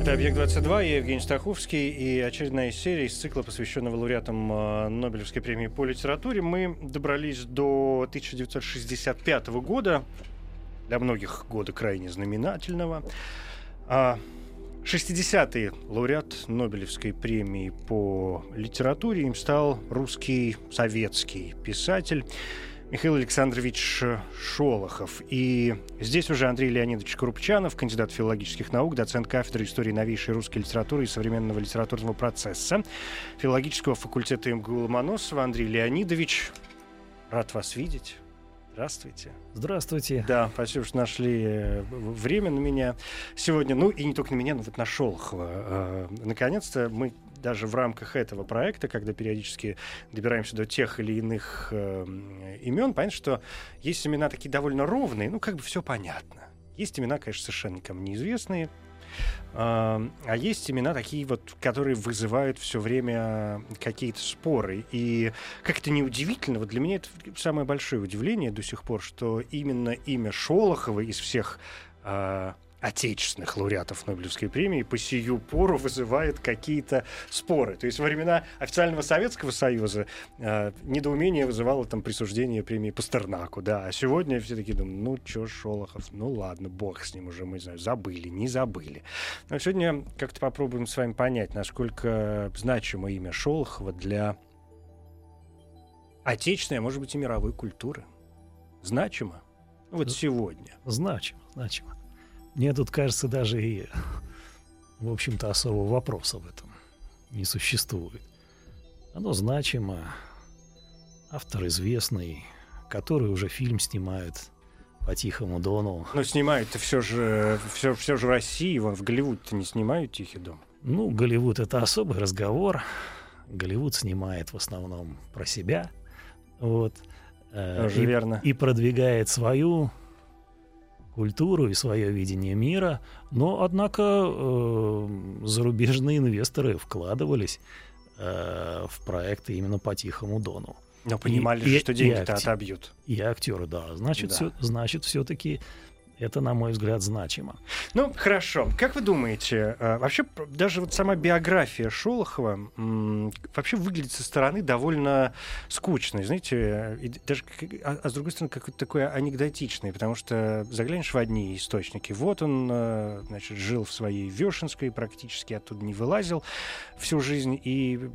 Это «Объект-22», я Евгений Стаховский, и очередная серия из цикла, посвященного лауреатам э, Нобелевской премии по литературе. Мы добрались до 1965 года, для многих года крайне знаменательного. А 60-й лауреат Нобелевской премии по литературе им стал русский советский писатель Михаил Александрович Шолохов. И здесь уже Андрей Леонидович Крупчанов, кандидат филологических наук, доцент кафедры истории новейшей русской литературы и современного литературного процесса филологического факультета МГУ Ломоносова. Андрей Леонидович, рад вас видеть. Здравствуйте. Здравствуйте. Да, спасибо, что нашли э, время на меня сегодня. Ну, и не только на меня, но вот на Шолохова. Э, Наконец-то мы даже в рамках этого проекта, когда периодически добираемся до тех или иных э, имен, понятно, что есть имена такие довольно ровные, ну, как бы все понятно. Есть имена, конечно, совершенно никому неизвестные, а а есть имена такие вот, которые вызывают все время какие-то споры. И как это неудивительно, вот для меня это самое большое удивление до сих пор, что именно имя Шолохова из всех а, отечественных лауреатов Нобелевской премии по сию пору вызывает какие-то споры. То есть во времена официального Советского Союза э, недоумение вызывало там присуждение премии Пастернаку, да, а сегодня все такие думают, ну чё, Шолохов, ну ладно, бог с ним уже, мы, не знаю, забыли, не забыли. Но сегодня как-то попробуем с вами понять, насколько значимо имя Шолохова для отечественной, а может быть и мировой культуры. Значимо? Вот Да. сегодня. Значимо, значимо. Мне тут кажется, даже и, в общем-то, особого вопроса в этом не существует. Оно значимо. Автор известный, который уже фильм снимает по Тихому Дону. Но снимают-то все же, все, все же России, вон в Голливуд-то не снимают «Тихий дом». Ну, Голливуд — это особый разговор. Голливуд снимает в основном про себя. Вот. Э, Тоже и- верно. и продвигает свою культуру и свое видение мира, но однако э, зарубежные инвесторы вкладывались э, в проекты именно по Тихому Дону. Но понимали и- же, что деньги-то отобьют. И актеры, да, значит, Да. всё- значит, все-таки это, на мой взгляд, значимо. Ну, хорошо. Как вы думаете, э, вообще даже вот сама биография Шолохова вообще выглядит со стороны довольно скучной, знаете, и даже, а, а с другой стороны, какой-то такой анекдотичный, потому что заглянешь в одни источники, вот он, э, значит, жил в своей Вешенской, практически оттуда не вылазил всю жизнь и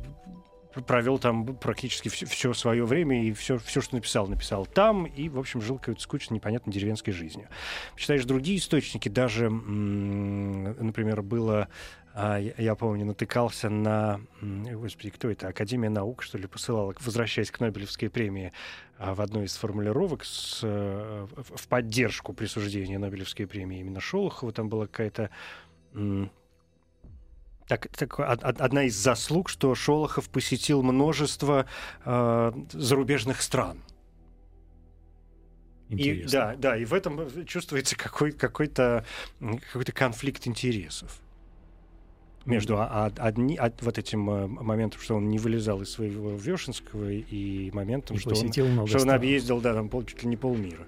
провел там практически все, свое время и все, все, что написал, написал там, и, в общем, жил какой-то скучной, непонятной деревенской жизнью. Читаешь другие источники, даже, например, было, а, я, помню, натыкался на, господи, кто это, Академия наук, что ли, посылала, возвращаясь к Нобелевской премии, а, в одной из формулировок с, э, в поддержку присуждения Нобелевской премии именно Шолохова, там была какая-то так, так, од- од- одна из заслуг, что Шолохов посетил множество э, зарубежных стран. И, Интересно. да, да, и в этом чувствуется какой, какой-то, какой-то конфликт интересов между одни, од- вот этим э, моментом, что он не вылезал из своего Вешенского, и моментом, И что он, много что он объездил, да, там пол, чуть ли не полмира.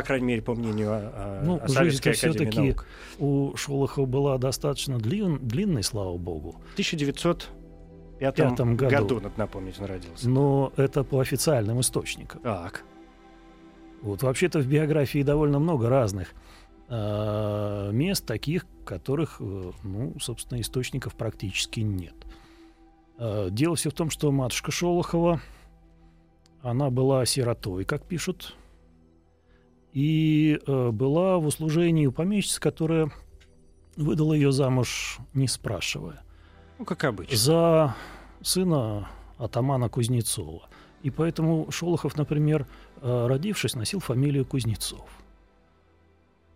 По крайней мере, по мнению а, а, Ну, Советской жизнь-то Академии всё-таки наук. У Шолохова была достаточно длин- длинной, слава богу. В 1905 Пятом году. году, надо напомнить, он родился. Но это по официальным источникам. Так. Вот вообще-то в биографии довольно много разных э, мест, таких, которых, э, ну, собственно, источников практически нет. Э, Дело все в том, что матушка Шолохова, она была сиротой, как пишут, и э, была в услужении у помещицы, которая выдала ее замуж, не спрашивая Ну, как обычно. за сына атамана Кузнецова. И поэтому Шолохов, например, э, родившись, носил фамилию Кузнецов.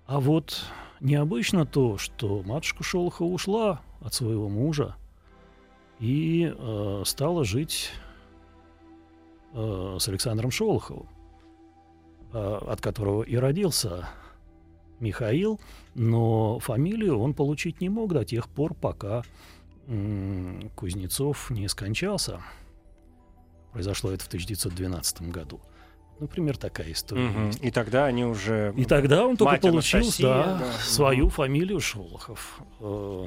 А вот Необычно то, что матушка Шолохова ушла от своего мужа и э, стала жить э, с Александром Шолоховым, от которого и родился Михаил, но фамилию он получить не мог до тех пор, пока Кузнецов не скончался. Произошло это в 1912 году. Например, такая история. Есть. И тогда они уже... И тогда он только Мать получил Анастасия, да, да. свою Мгм. фамилию Шолохов. Э,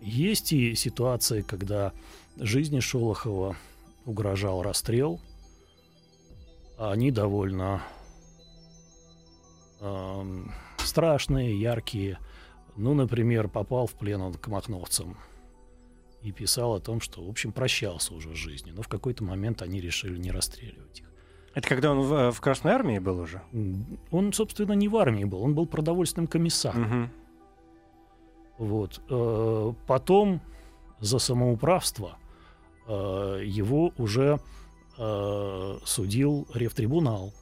Есть и ситуации, когда жизни Шолохова угрожал расстрел. Они довольно эм, страшные, яркие. Ну, например, попал в плен он к махновцам и писал о том, что, в общем, прощался уже с жизнью. Но в какой-то момент они решили не расстреливать их. Это когда он в, в Красной Армии был уже? Он, собственно, не в армии был, он был продовольственным комиссаром. Мгм. Вот. Э, Потом за самоуправство э, его уже э, судил Ревтрибунал.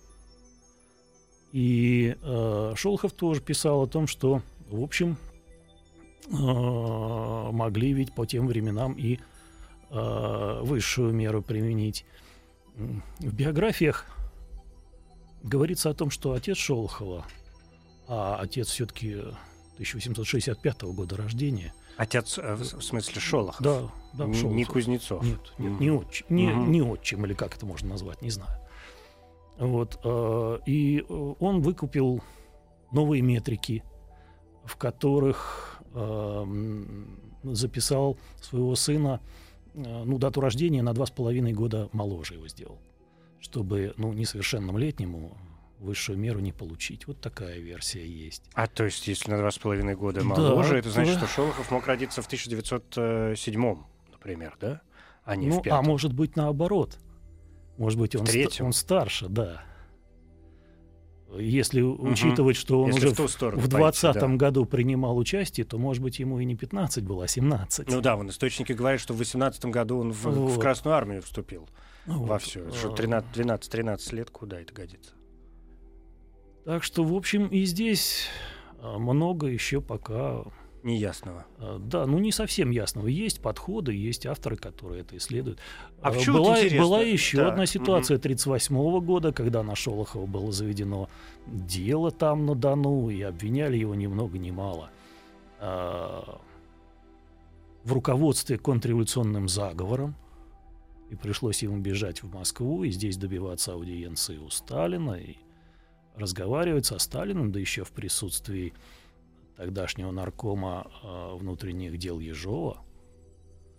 И э, Шолохов тоже писал о том, что, в общем, э, могли ведь по тем временам и э, высшую меру применить. В биографиях говорится о том, что отец Шолохова, а отец все-таки 1865 года рождения, Отец, э, в смысле, Шолохов? да, да, Н- Не Шолохов. Кузнецов? Нет, нет, Мгм. не, отчим, не, Мгм. не отчим, или как это можно назвать, не знаю. Вот, э, и э, он выкупил новые метрики, в которых э, м, записал своего сына, э, ну, дату рождения на два с половиной года моложе его сделал, чтобы, ну, несовершеннолетнему высшую меру не получить. Вот такая версия есть. А то есть, если на два с половиной года Да, моложе, это значит, да. что Шолохов мог родиться в 1907, например, да? А не ну, в пятом. а может быть наоборот. Может быть, он, третьем? он старше, да. Если учитывать, что он Если уже в в, сторону в пойти, 20 да. году принимал участие, то, может быть, ему и не 15 было, а 17. Ну да, вон источники говорят, что в 18 году он в, в Вот. Красную Армию вступил Ну во вот. все. Что А, 13, 12-13 лет, куда это годится? Так что, в общем, и здесь а, много еще пока... Неясного. а, Да, ну не совсем ясного. Есть подходы, есть авторы, которые это исследуют. А почему вот была, была еще Да, одна ситуация 1938 года, когда на Шолохова было заведено дело там на Дону, и обвиняли его ни много ни мало а, в руководстве контрреволюционным заговором. И пришлось ему бежать в Москву и здесь добиваться аудиенции у Сталина и разговаривать со Сталиным, да еще в присутствии тогдашнего наркома а, внутренних дел Ежова.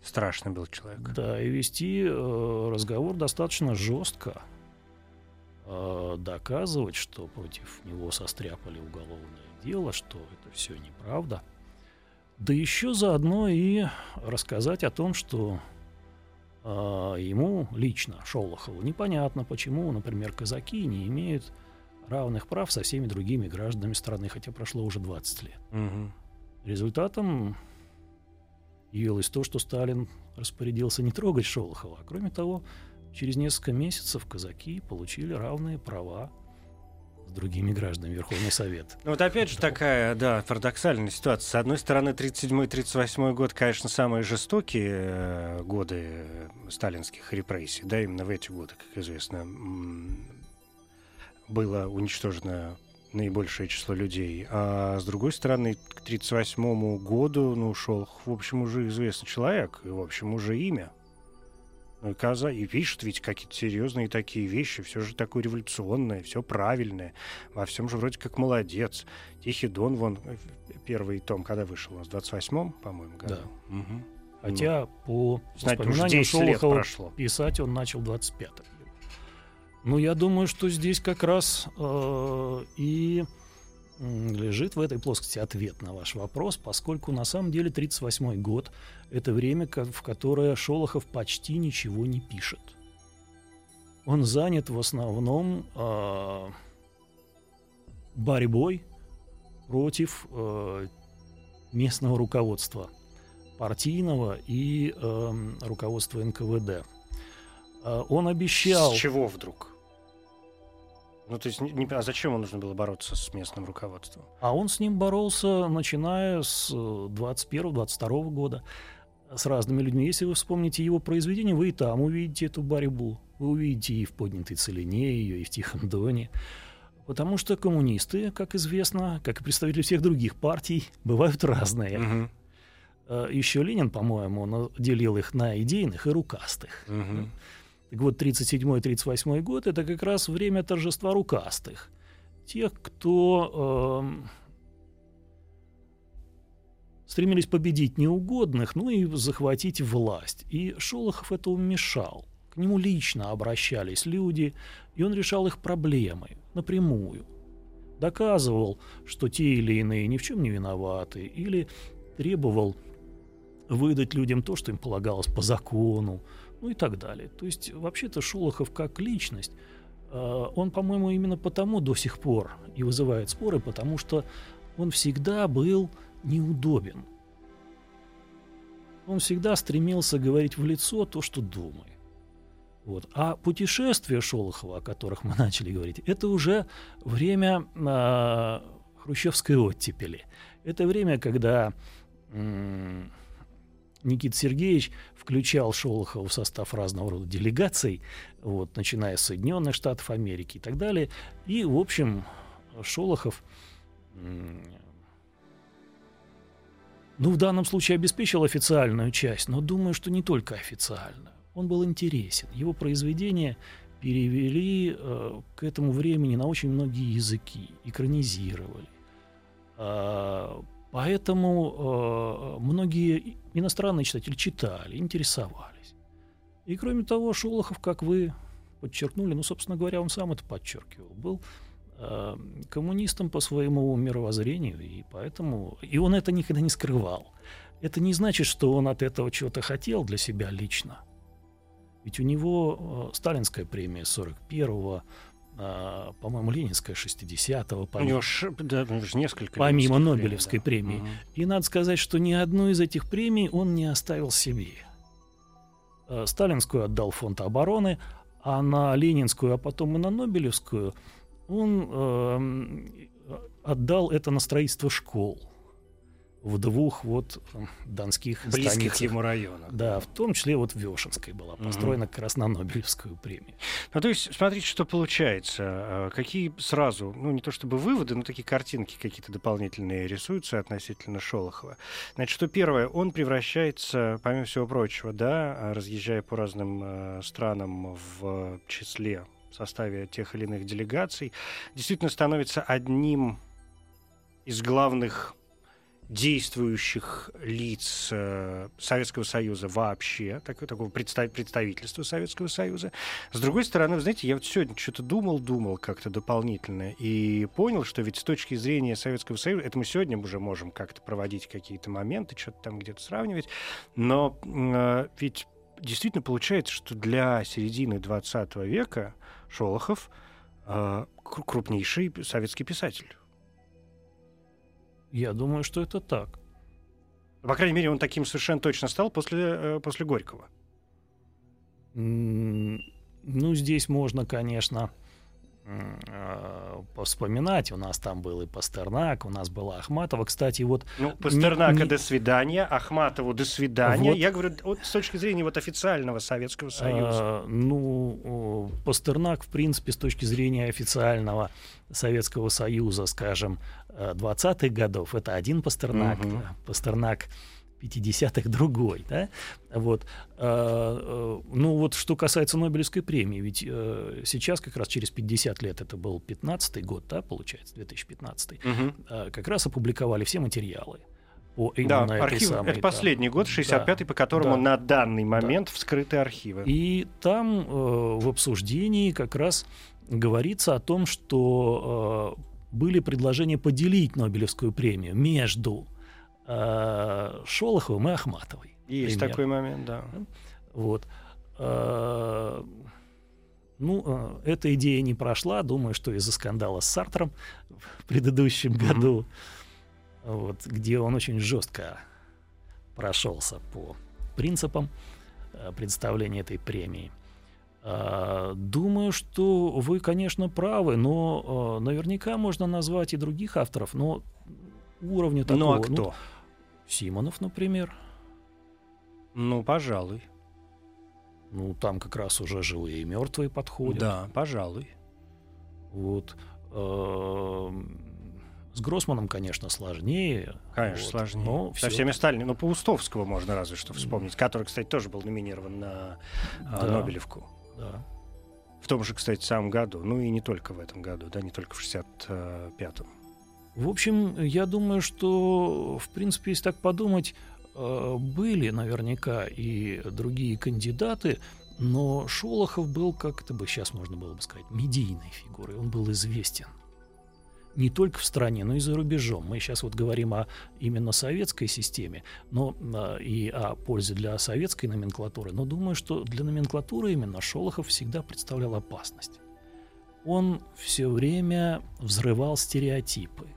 Страшный был человек. Да, и вести э, разговор достаточно жестко, э, доказывать, что против него состряпали уголовное дело, что это все неправда. Да еще заодно и рассказать о том, что э, ему лично, Шолохову, непонятно, почему, например, казаки не имеют равных прав со всеми другими гражданами страны, хотя прошло уже 20 лет. Мгм. Результатом явилось то, что Сталин распорядился не трогать Шолохова. А кроме того, через несколько месяцев казаки получили равные права с другими гражданами Верховный Совет. Ну вот опять же такая, да, парадоксальная ситуация. С одной стороны, 37-38 год, конечно, самые жестокие э, годы сталинских репрессий. Да, именно в эти годы, как известно, было уничтожено наибольшее число людей. А с другой стороны, к 1938 году, ну, ушел, в общем, уже известный человек, и, в общем, уже имя. Ну, и, каза- и пишет ведь какие-то серьезные такие вещи, все же такое революционное, все правильное, во всем же вроде как молодец. Тихий Дон, вон, э, первый том, когда вышел у нас, в 28-м, по-моему, году. Да. Мгм. Хотя по Знаете, воспоминаниям 10 лет Шолохова прошло. писать он начал 25 Ну, я думаю, что здесь как раз э, и лежит в этой плоскости ответ на ваш вопрос, поскольку на самом деле 1938 год — это время, в которое Шолохов почти ничего не пишет. Он занят в основном э, борьбой против э, местного руководства, партийного и эм, руководства НКВД. Э, Он обещал... С чего вдруг? Ну, то есть, не- а зачем ему нужно было бороться с местным руководством? А он с ним боролся, начиная с 21-22 года, с разными людьми. Если вы вспомните его произведения, вы и там увидите эту борьбу. Вы увидите и в «Поднятой целине» ее, и в «Тихом доне». Потому что коммунисты, как известно, как и представители всех других партий, бывают разные. Мгм. Э, Еще Ленин, по-моему, делил их на идейных и рукастых. Мгм. Так вот, 37-38 год — это как раз время торжества рукастых. Тех, кто эм, стремились победить неугодных, ну и захватить власть. И Шолохов этому мешал. К нему лично обращались люди, и он решал их проблемы напрямую. Доказывал, что те или иные ни в чем не виноваты, или требовал выдать людям то, что им полагалось по закону, ну и так далее. То есть, вообще-то, Шолохов как личность, э, он, по-моему, именно потому до сих пор и вызывает споры, потому что он всегда был неудобен. Он всегда стремился говорить в лицо то, что думает. Вот. А путешествия Шолохова, о которых мы начали говорить, это уже время а, хрущевской оттепели. Это время, когда м, Никита Сергеевич включал Шолохова в состав разного рода делегаций, вот, начиная с Соединенных Штатов Америки и так далее. И, в общем, Шолохов, ну, в данном случае обеспечил официальную часть, но думаю, что не только официально. Он был интересен. Его произведения перевели э, к этому времени на очень многие языки, экранизировали. А, Поэтому э, многие иностранные читатели читали, интересовались. И кроме того, Шолохов, как вы подчеркнули, ну, собственно говоря, он сам это подчеркивал, был э, коммунистом по своему мировоззрению, и поэтому... И он это никогда не скрывал. Это не значит, что он от этого чего-то хотел для себя лично. Ведь у него э, сталинская премия 41-го, э, по-моему, ленинская 60-го, У помимо, него ш- да, ну, несколько помимо Нобелевской премий, премии. да. И надо сказать, что ни одну из этих премий он не оставил себе. Э, Сталинскую отдал фонд обороны, а на Ленинскую, а потом и на Нобелевскую он эм, отдал это на строительство школ в двух вот донских Близких станицах. ему районах. Да, в том числе вот в Вешенской была построена как раз на Нобелевскую премию. Ну, то есть, смотрите, что получается. Э, Какие сразу, ну, не то чтобы выводы, но такие картинки какие-то дополнительные рисуются относительно Шолохова. Значит, что первое, он превращается, помимо всего прочего, да, а, разъезжая по разным э, странам в числе, в составе тех или иных делегаций, действительно становится одним из главных действующих лиц э, Советского Союза вообще, такого представ- представительства Советского Союза. С другой стороны, вы знаете, я вот сегодня что-то думал, думал как-то дополнительно и понял, что ведь с точки зрения Советского Союза, это мы сегодня уже можем как-то проводить какие-то моменты, что-то там где-то сравнивать, но э, ведь действительно получается, что для середины 20 века Шолохов э, кру- крупнейший советский писатель. Я думаю, что это так. По крайней мере, он таким совершенно точно стал после, э, после Горького. Ну, здесь можно, конечно, м, э, повспоминать. У нас там был и Пастернак, у нас была Ахматова. Кстати, вот Ну, Пастернака не- до свидания, Ахматову до свидания. Вот. Я говорю вот с точки зрения вот официального Советского Союза. э, ну, Пастернак, в принципе, с точки зрения официального Советского Союза, скажем, э, 20-х годов, это один Пастернак. Э, Пастернак 50-х другой, да? Вот. Э, э, Ну вот что касается Нобелевской премии, ведь э, сейчас как раз через 50 лет, это был 15-й год, да, получается, 2015 Мгм. э, как раз опубликовали все материалы по Да, именно этой архивы. самой, Это да. последний год, Да. 65-й, по которому Да. на данный момент вскрыты архивы. И там э, в обсуждении как раз говорится о том, что э, были предложения поделить Нобелевскую премию между Шолоховым и Ахматовой. Есть пример. такой момент, да. Вот. Э, Ну, э, эта идея не прошла, думаю, что из-за скандала с Сартром в предыдущем году, вот, где он очень жестко прошелся по принципам э, представления этой премии. А, думаю, что вы, конечно, правы, но а, наверняка можно назвать и других авторов, но уровня такого... Ну а кто? Симонов, например. Ну, пожалуй. Ну, там как раз уже живые и мертвые подходят. Да, пожалуй. Вот. Эм, с Гроссманом, конечно, сложнее. Конечно, вот, сложнее. Но Со всё- всеми остальными. Ну, Паустовского можно разве что вспомнить, который, кстати, тоже был номинирован на а, Да. Нобелевку. Да. В том же, кстати, самом году. Ну и не только в этом году, да, не только в 65-м. В общем, я думаю, что, в принципе, если так подумать, э, были наверняка и другие кандидаты, но Шолохов был, как это бы сейчас можно было бы сказать, медийной фигурой. Он был известен. Не только в стране, но и за рубежом. Мы сейчас вот говорим о именно советской системе, но э, и о пользе для советской номенклатуры. Но думаю, что для номенклатуры именно Шолохов всегда представлял опасность. Он все время взрывал стереотипы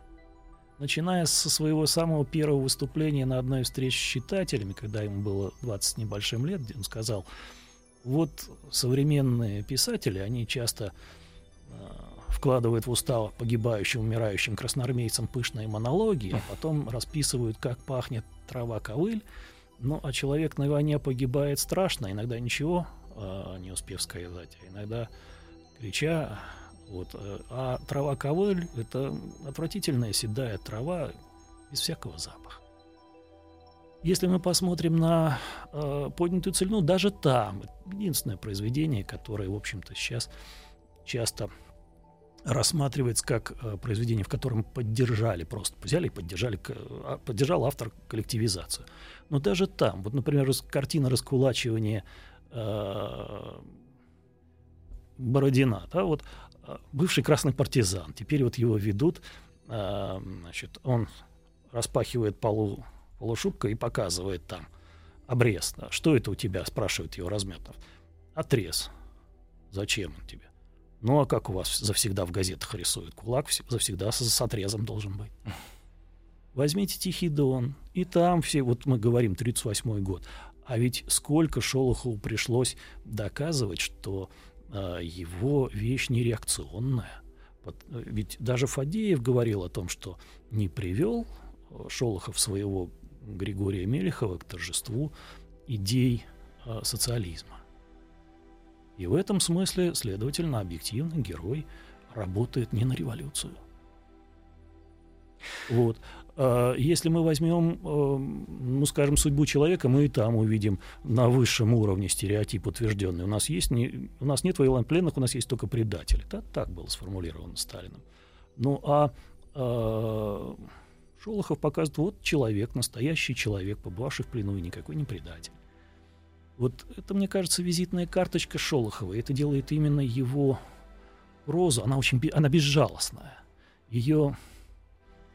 начиная со своего самого первого выступления на одной встрече с читателями, когда ему было 20 с небольшим лет, где он сказал, вот современные писатели, они часто э, вкладывают в уста погибающим, умирающим красноармейцам пышные монологи, а потом расписывают, как пахнет трава ковыль. Ну, а человек на войне погибает страшно, иногда ничего э, не успев сказать, а иногда крича вот. э, А трава ковыль – это отвратительная седая трава без всякого запаха. Если мы посмотрим на э, поднятую целину, даже там единственное произведение, которое, в общем-то, сейчас часто рассматривается как э, произведение, в котором поддержали, просто взяли и поддержали, а, поддержал автор коллективизацию. Но даже там, вот, например, картина раскулачивания э, Бородина, да, вот бывший красный партизан, теперь вот его ведут, э, значит, он распахивает полу, полушубка и показывает там обрез. да. Что это у тебя, спрашивает его Разметов. Отрез. Зачем он тебе? Ну, а как у вас завсегда в газетах рисуют? Кулак вс- завсегда с, с отрезом должен быть. Возьмите Тихий Дон, и там все, вот мы говорим, 38 год. А ведь сколько Шолохову пришлось доказывать, что его вещь не реакционная. Пот- э, Ведь даже Фадеев говорил о том, что не привел э, Шолохов своего Григория Мелехова к торжеству идей э, социализма. И в этом смысле, следовательно, объективно герой работает не на революцию. Вот. А Если мы возьмем, э, ну, скажем, судьбу человека, мы и там увидим на высшем уровне стереотип утвержденный. У нас, есть не, у нас нет военнопленных, у нас есть только предатели. Да, так было сформулировано Сталином. Ну, а э, Шолохов показывает, вот человек, настоящий человек, побывавший в плену, и никакой не предатель. Вот это, мне кажется, визитная карточка Шолохова. Это делает именно его прозу. Она очень, она безжалостная. Ее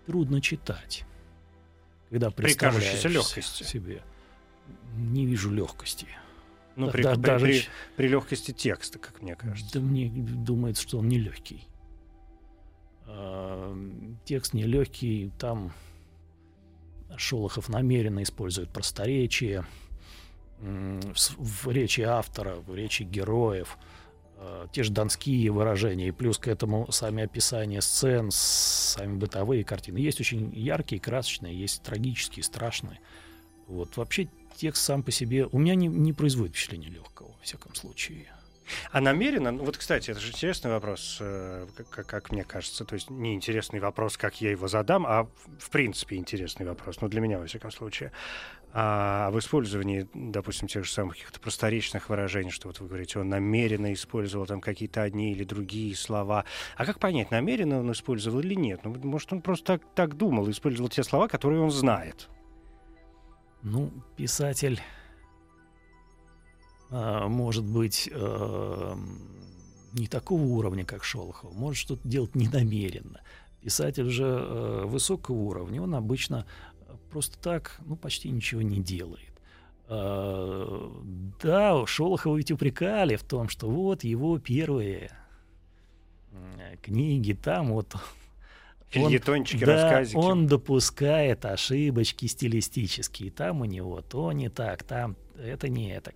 трудно читать, когда При представляешь легкости. себе. Не вижу легкости. Ну, Да- при, да- при- даже при- при легкости текста, как мне кажется. Да мне думается, что он нелегкий. А, Текст нелегкий, там Шолохов намеренно использует просторечие в, речи автора, в речи героев, те же донские выражения, и плюс к этому сами описания сцен, сами бытовые картины. Есть очень яркие, красочные, есть трагические, страшные. Вот вообще текст сам по себе у меня не, не производит впечатления легкого, во всяком случае. А намеренно, ну, вот, кстати, это же интересный вопрос, э, как, как- как мне кажется. То есть не интересный вопрос, как я его задам, а в принципе интересный вопрос. Ну, для меня, во всяком случае. А в использовании, допустим, тех же самых каких-то просторечных выражений, что вот вы говорите, он намеренно использовал там какие-то одни или другие слова. А как понять, намеренно он использовал или нет? Ну, может, он просто так, так думал, использовал те слова, которые он знает. Ну, писатель а, может быть э, не такого уровня, как Шолохов, может что-то делать недамеренно. Писатель же э, высокого уровня, он обычно просто так, ну, почти ничего не делает. А, да, Шолохова ведь упрекали в том, что вот его первые м, книги, там вот он- Фильетончики, да, рассказики. он допускает ошибочки стилистические. Там у него то не так, там это не так.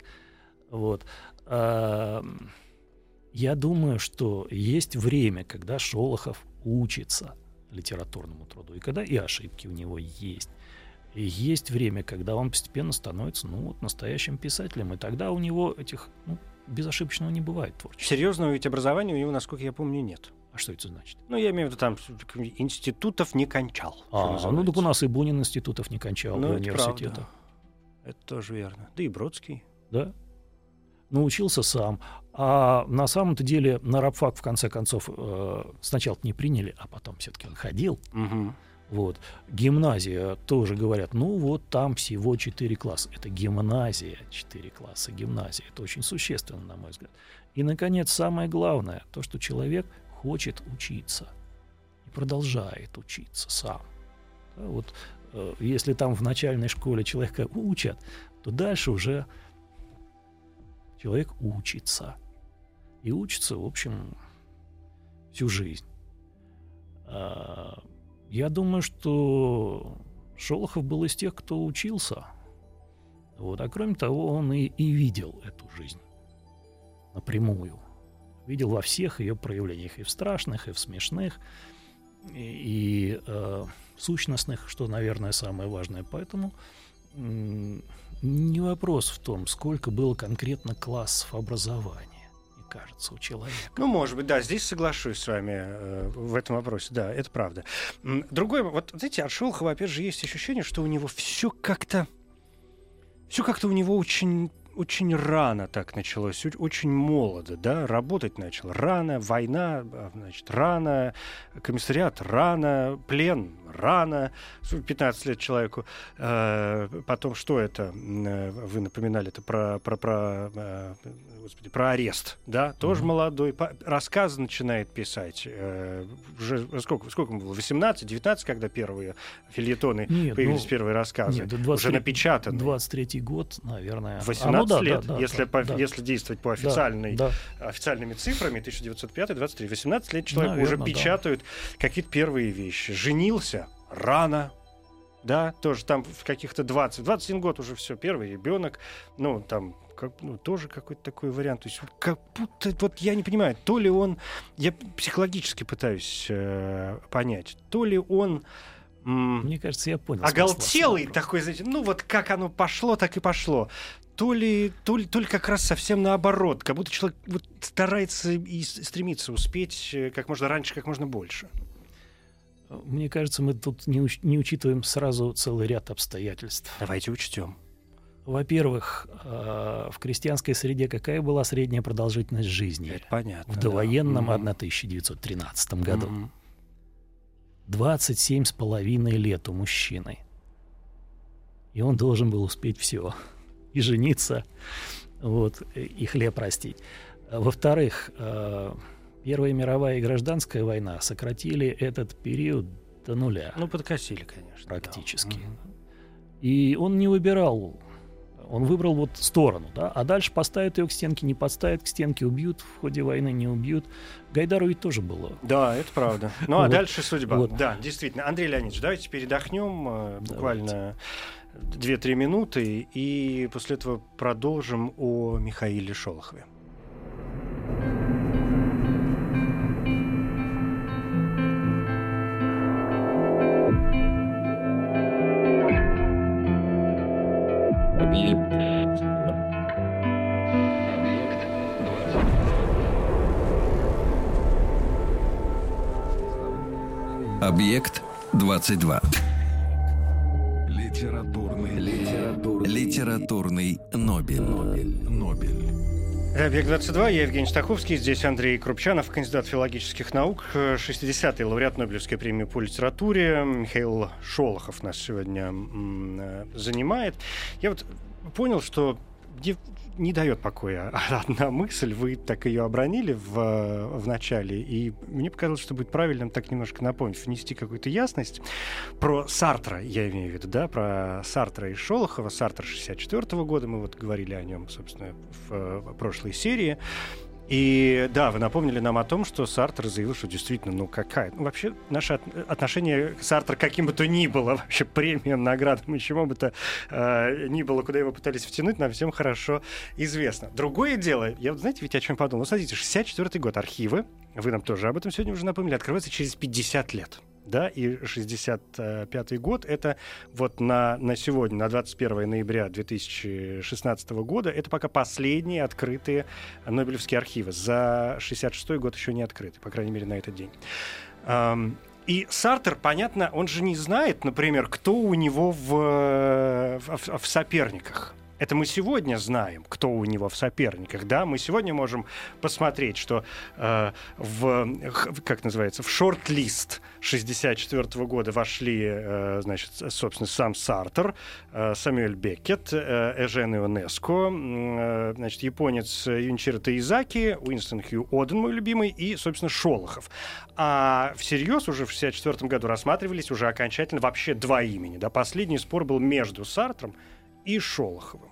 Вот. А, Я думаю, что есть время, когда Шолохов учится литературному труду, и когда и ошибки у него есть. И есть время, когда он постепенно становится ну, вот, настоящим писателем, и тогда у него этих ну, безошибочного не бывает творчества. Серьезного ведь образования у него, насколько я помню, нет. А что это значит? Ну, я имею в виду, там институтов не кончал. А, ну так у нас и Бунин институтов не кончал, ну, университета. Это, это тоже верно. Да и Бродский. Да. Научился сам. А на самом-то деле на рабфак, в конце концов, э, сначала не приняли, а потом все-таки он ходил. Угу. Вот. Гимназия тоже говорят, ну вот там всего 4 класса. Это гимназия, 4 класса гимназия. Это очень существенно, на мой взгляд. И, наконец, самое главное, то, что человек хочет учиться и продолжает учиться сам. Да, вот э, если там в начальной школе человека учат, то дальше уже человек учится. И учится, в общем, всю жизнь. А, я думаю, что Шолохов был из тех, кто учился. Вот. А кроме того, он и, и видел эту жизнь напрямую. Видел во всех ее проявлениях, и в страшных, и в смешных, и, и э, сущностных, что, наверное, самое важное. Поэтому не вопрос в том, сколько было конкретно классов образования кажется, у человека. Ну, может быть, да, здесь соглашусь с вами э, в этом вопросе, да, это правда. Другой, вот, знаете, от Шолохова, опять же, есть ощущение, что у него все как-то, все как-то у него очень очень рано так началось, очень молодо, да, работать начал рано, война, а, значит, рано, комиссариат рано, плен рано, 15 лет человеку. Э, потом что это, э, вы напоминали, это про, про, про, э, господи, про арест, да, тоже mm-hmm. молодой, рассказы начинает писать, уже сколько, сколько ему было, 18, 19, когда первые фильетоны нет, появились, ну, первые рассказы, нет, 23, уже напечатаны. 23 год, наверное. 18 а, ну, да, лет, да, да, если, да, по, да. если действовать по официальной, да, да. официальными цифрами, 1905-23, 18 лет человек Наверное, уже печатают да. какие-то первые вещи. Женился рано, да, тоже там в каких-то 20, 21 год уже все, первый ребенок, ну, там, как, ну, тоже какой-то такой вариант. То есть как будто, вот я не понимаю, то ли он, я психологически пытаюсь э, понять, то ли он мне кажется, я понял. Оголтелый такой, знаете, ну вот как оно пошло, так и пошло. То ли, то ли, то ли как раз совсем наоборот, как будто человек вот старается и стремится успеть э, как можно раньше, как можно больше. Мне кажется, мы тут не, уч- не учитываем сразу целый ряд обстоятельств. Давайте учтем. Во-первых, э, в крестьянской среде какая была средняя продолжительность жизни? Это понятно. В довоенном да. 1913 году. Mm-hmm. 27 с половиной лет у мужчины. И он должен был успеть все. И жениться, вот, и хлеб растить. Во-вторых, э, Первая мировая и гражданская война сократили этот период до нуля. Ну, подкосили, конечно. Практически. Да. И он не выбирал. Он выбрал вот сторону, да, а дальше поставят ее к стенке, не подставят к стенке, убьют в ходе войны, не убьют. Гайдару ведь тоже было. Да, это правда. Ну, а дальше судьба. Вот. Да, действительно. Андрей Леонидович, давайте передохнем э, буквально давайте. 2-3 минуты, и после этого продолжим о Михаиле Шолохове. Объект 22. Литературный, литературный, литературный Нобель. Нобель. Нобель. Объект 22, я Евгений Стаховский, здесь Андрей Крупчанов, кандидат филологических наук, 60-й лауреат Нобелевской премии по литературе. Михаил Шолохов нас сегодня э, занимает. Я вот понял, что не дает покоя одна мысль. Вы так ее обронили в, в начале, и мне показалось, что будет правильным так немножко напомнить, внести какую-то ясность про Сартра, я имею в виду, да, про Сартра и Шолохова. Сартр 64 -го года, мы вот говорили о нем, собственно, в, в прошлой серии. И да, вы напомнили нам о том, что Сартер заявил, что действительно, ну какая... Ну, вообще, наше от- отношение к Сартер каким бы то ни было, вообще премиям, наградам и чему бы то э, ни было, куда его пытались втянуть, нам всем хорошо известно. Другое дело, я вот знаете ведь о чем подумал? Ну, смотрите, 64-й год, архивы, вы нам тоже об этом сегодня уже напомнили, открываются через 50 лет да, и 65 год, это вот на, на сегодня, на 21 ноября 2016 года, это пока последние открытые Нобелевские архивы. За 66 год еще не открыты, по крайней мере, на этот день. И Сартер, понятно, он же не знает, например, кто у него в, в, в соперниках. Это мы сегодня знаем, кто у него в соперниках, да? Мы сегодня можем посмотреть, что э, в, как называется, в шорт-лист 64 -го года вошли, э, значит, собственно, сам Сартер, э, Самюэль Беккет, э, Эжен Ионеско, э, значит, японец Юнчиро Таизаки, Уинстон Хью Оден, мой любимый, и, собственно, Шолохов. А всерьез уже в 64 году рассматривались уже окончательно вообще два имени, да? Последний спор был между Сартром и Шолоховым.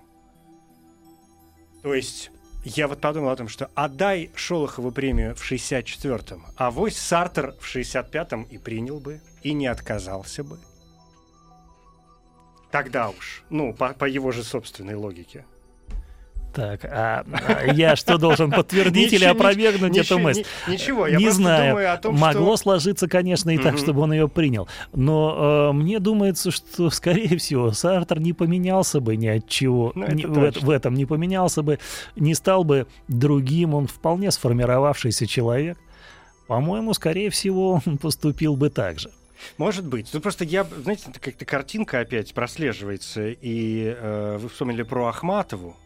То есть я вот подумал о том, что отдай Шолохову премию в 64-м, а вось Сартер в 65-м и принял бы, и не отказался бы. Тогда уж, ну, по, по его же собственной логике. Так, а, а я что должен подтвердить или опровергнуть эту мысль? Ничего, я не знаю. думаю о том, Могло сложиться, конечно, и так, чтобы он ее принял. Но э, мне думается, что, скорее всего, Сартер не поменялся бы ни от чего. Ну, в этом не поменялся бы, не стал бы другим. Он вполне сформировавшийся человек. По-моему, скорее всего, он поступил бы так же. Может быть. Ну просто я, знаете, как-то картинка опять прослеживается. И э, вы вспомнили про Ахматову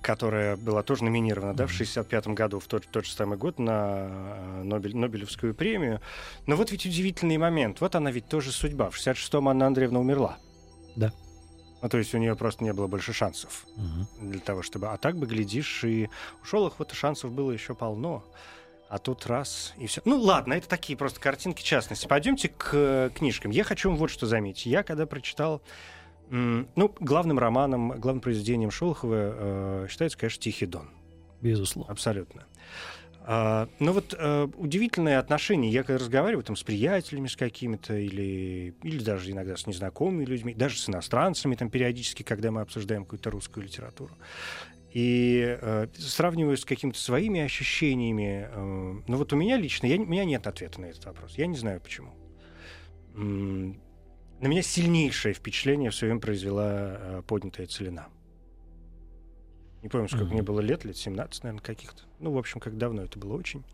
которая была тоже номинирована да, в 1965 году, в тот, тот же самый год, на э, Нобель, Нобелевскую премию. Но вот ведь удивительный момент. Вот она ведь тоже судьба. В 66-м Анна Андреевна умерла. Да. Ну, то есть у нее просто не было больше шансов угу. для того, чтобы... А так бы, глядишь, и у Шолохова шансов было еще полно. А тут раз и все. Ну ладно, это такие просто картинки частности. Пойдемте к э, книжкам. Я хочу вам вот что заметить. Я когда прочитал ну, главным романом, главным произведением Шолохова э, считается, конечно, «Тихий дон». Безусловно. Абсолютно. А, но вот а, удивительное отношение. Я когда разговариваю там с приятелями с какими-то или, или даже иногда с незнакомыми людьми, даже с иностранцами там периодически, когда мы обсуждаем какую-то русскую литературу. И э, сравниваю с какими-то своими ощущениями. Э, ну вот у меня лично, я, у меня нет ответа на этот вопрос. Я не знаю почему на меня сильнейшее впечатление в своем произвела э, поднятая целина. Не помню, сколько mm-hmm. мне было лет, лет 17, наверное, каких-то. Ну, в общем, как давно это было очень.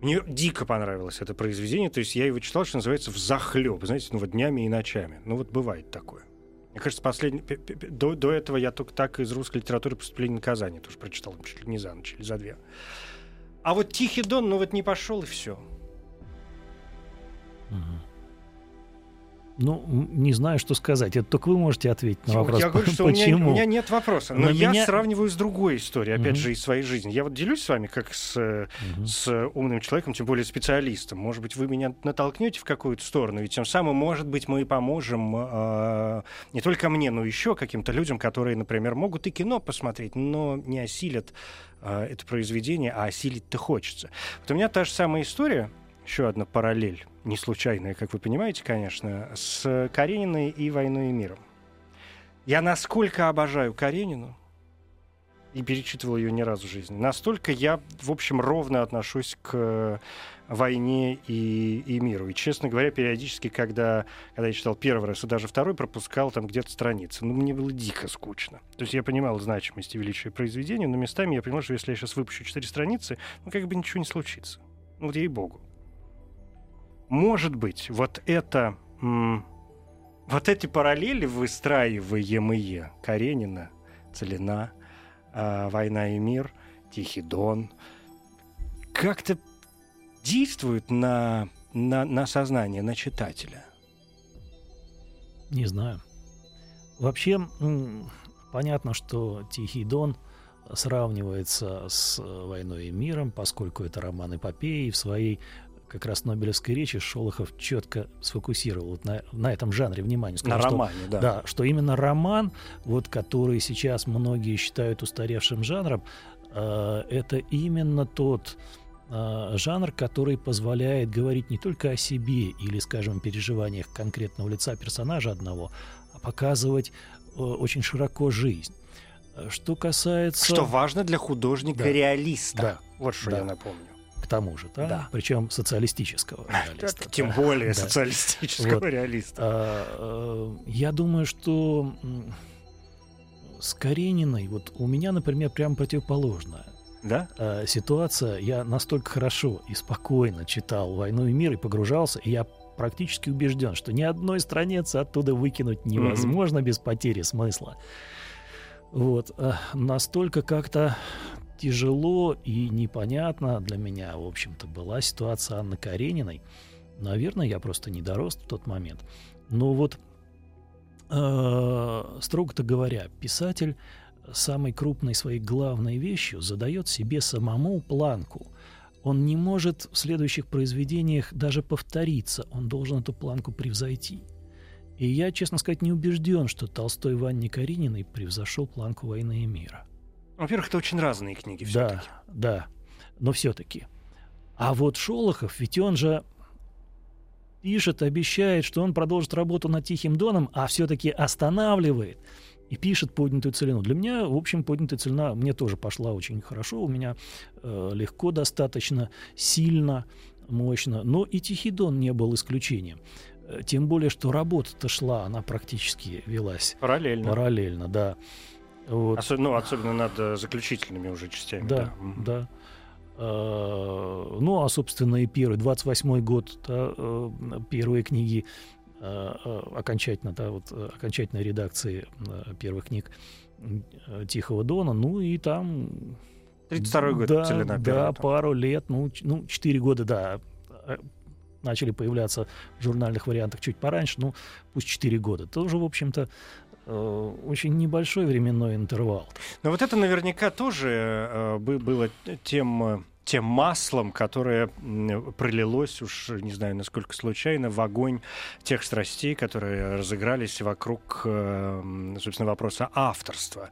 Мне дико понравилось это произведение. То есть я его читал, что называется, в захлеб, знаете, ну вот днями и ночами. Ну вот бывает такое. Мне кажется, последний, до, до этого я только так из русской литературы «Преступление и наказание» тоже прочитал, чуть ли не за ночь или за две. А вот «Тихий дон», ну вот не пошел и все. Угу. Ну, не знаю, что сказать. Это только вы можете ответить на вопрос. Я говорю, что почему. У, меня, у меня нет вопроса. Но, но я меня... сравниваю с другой историей, опять Мгм. же, из своей жизни. Я вот делюсь с вами как с, Мгм. с умным человеком, тем более специалистом. Может быть, вы меня натолкнете в какую-то сторону, и тем самым, может быть, мы и поможем э, не только мне, но еще каким-то людям, которые, например, могут и кино посмотреть, но не осилят э, это произведение, а осилить-то хочется. Вот у меня та же самая история, еще одна параллель, не случайная, как вы понимаете, конечно, с Карениной и «Войной и миром». Я насколько обожаю Каренину, и перечитывал ее не раз в жизни. Настолько я, в общем, ровно отношусь к войне и, и миру. И, честно говоря, периодически, когда, когда я читал первый раз и даже второй, пропускал там где-то страницы. Ну, мне было дико скучно. То есть я понимал значимость и величие произведения, но местами я понимал, что если я сейчас выпущу четыре страницы, ну, как бы ничего не случится. Ну, вот ей-богу может быть, вот это... вот эти параллели выстраиваемые Каренина, Целина, э, «Война и мир», «Тихий дон», как-то действуют на, на, на сознание, на читателя? Не знаю. Вообще, понятно, что «Тихий дон» сравнивается с «Войной и миром», поскольку это роман эпопеи в своей как раз Нобелевской речи Шолохов четко сфокусировал вот на, на этом жанре внимания. Сказал, на что, романе, да. Да, что именно роман, вот, который сейчас многие считают устаревшим жанром, э, это именно тот э, жанр, который позволяет говорить не только о себе или, скажем, переживаниях конкретного лица персонажа одного, а показывать э, очень широко жизнь. Что касается... Что важно для художника-реалиста. Да. Вот что Да. я напомню. Тому же, да? Да. Причем социалистического реалиста. Так, Тем более Да. социалистического Вот. реалиста. А, э, Я думаю, что с Карениной, вот у меня, например, прям противоположная Да? э, ситуация. Я настолько хорошо и спокойно читал «Войну и мир» и погружался, и я практически убежден, что ни одной страницы оттуда выкинуть невозможно без потери смысла. Вот. э, Настолько как-то тяжело и непонятно для меня, в общем-то, была ситуация Анны Карениной. Наверное, я просто не дорос в тот момент. Но вот, э, строго-то говоря, писатель самой крупной своей главной вещью задает себе самому планку. Он не может в следующих произведениях даже повториться, он должен эту планку превзойти. И я, честно сказать, не убежден, что Толстой в Анне Карениной превзошел планку «Войны и мира». Во-первых, это очень разные книги все-таки. Да, да, но все-таки. А вот Шолохов, ведь он же пишет, обещает, что он продолжит работу над Тихим Доном, а все-таки останавливает и пишет поднятую целину. Для меня, в общем, поднятая целина мне тоже пошла очень хорошо. У меня э, легко достаточно, сильно, мощно. Но и Тихий Дон не был исключением. Э, Тем более, что работа-то шла, она практически велась Параллельно. параллельно, да. Вот. Осо- ну, особенно над э, заключительными уже частями. Да, Мгм. да. Э, Ну, а, собственно, и первый, 28-й год, да, э, первые книги э, окончательно, да, вот окончательной редакции первых книг Тихого Дона, ну и там... 32-й год да, целина Да, пару лет, ну, ну, 4 года, да, начали появляться в журнальных вариантах чуть пораньше, ну, пусть 4 года. Тоже, в общем-то, очень небольшой временной интервал. Но вот это наверняка тоже э, бы- было тем, э, тем маслом, которое пролилось, уж не знаю, насколько случайно, в огонь тех страстей, которые разыгрались вокруг, э, собственно, вопроса авторства.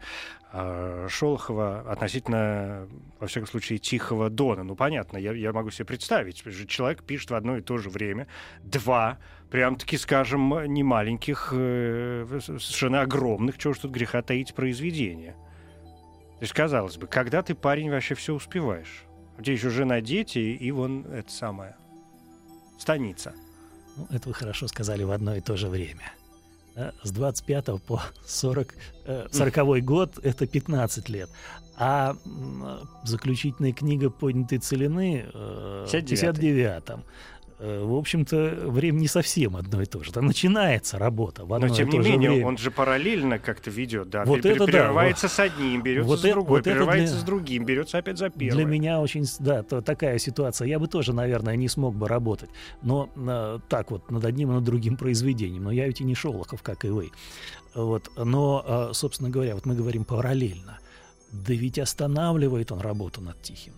Э, Шолохова относительно, во всяком случае, Тихого Дона. Ну, понятно, я, я могу себе представить. Человек пишет в одно и то же время два, прям-таки, скажем, не маленьких, э, совершенно огромных, чего ж тут греха таить, произведения. То есть, казалось бы, когда ты, парень, вообще все успеваешь? У тебя еще жена, дети, и вон это самое. Станица. Ну, это вы хорошо сказали в одно и то же время. Да, С 25 по 40, э, 40 год это 15 лет. А э, заключительная книга «Поднятые целины» э, в 59-й. 59-м. Э, В общем-то, время не совсем одно и то же. Там начинается работа в одно Но, тем и не то же менее, время. он же параллельно как-то ведет, да. Вот это да, прерывается с одним, берется Вот с это- другой, вот прерывается для- с другим, берется опять за первое. Для меня очень, да, то- такая ситуация. Я бы тоже, наверное, не смог бы работать. Но э, так вот, над одним и над другим произведением. Но я ведь и не Шолохов, как и вы. Вот. Но, э, собственно говоря, вот мы говорим параллельно. Да ведь останавливает он работу над Тихим.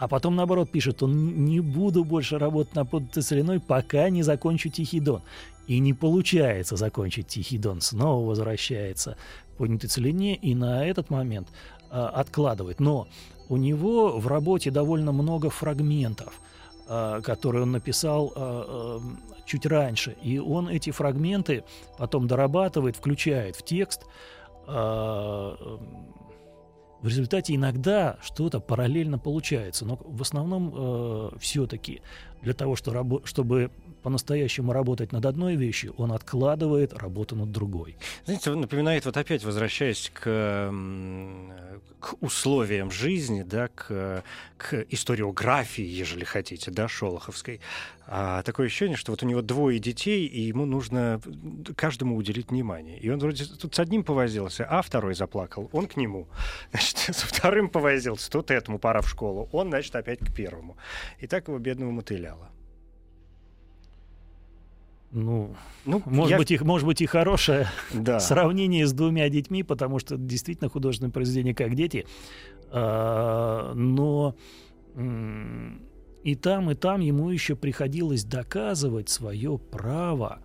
А потом, наоборот, пишет, он не буду больше работать над поднятой целиной, пока не закончу Тихий Дон. И не получается закончить Тихий Дон. Снова возвращается к поднятой целине и на этот момент э, откладывает. Но у него в работе довольно много фрагментов, э, которые он написал э, чуть раньше. И он эти фрагменты потом дорабатывает, включает в текст. Э, В результате иногда что-то параллельно получается, но в основном все-таки для того, что чтобы по-настоящему работать над одной вещью, он откладывает работу над другой. Знаете, напоминает, вот опять возвращаясь к, к условиям жизни, да, к, к историографии, ежели хотите, да, Шолоховской. А, такое ощущение, что вот у него двое детей, и ему нужно каждому уделить внимание. И он вроде тут с одним повозился, а второй заплакал, он к нему. Значит, со вторым повозился, тут этому пора в школу, он, значит, опять к первому. И так его бедного мотыляло. Ну, Ну, может, я- быть, и, может быть, и хорошее да. сравнение с двумя детьми, потому что действительно художественное произведение как дети. А, но и там, и там ему еще приходилось доказывать свое право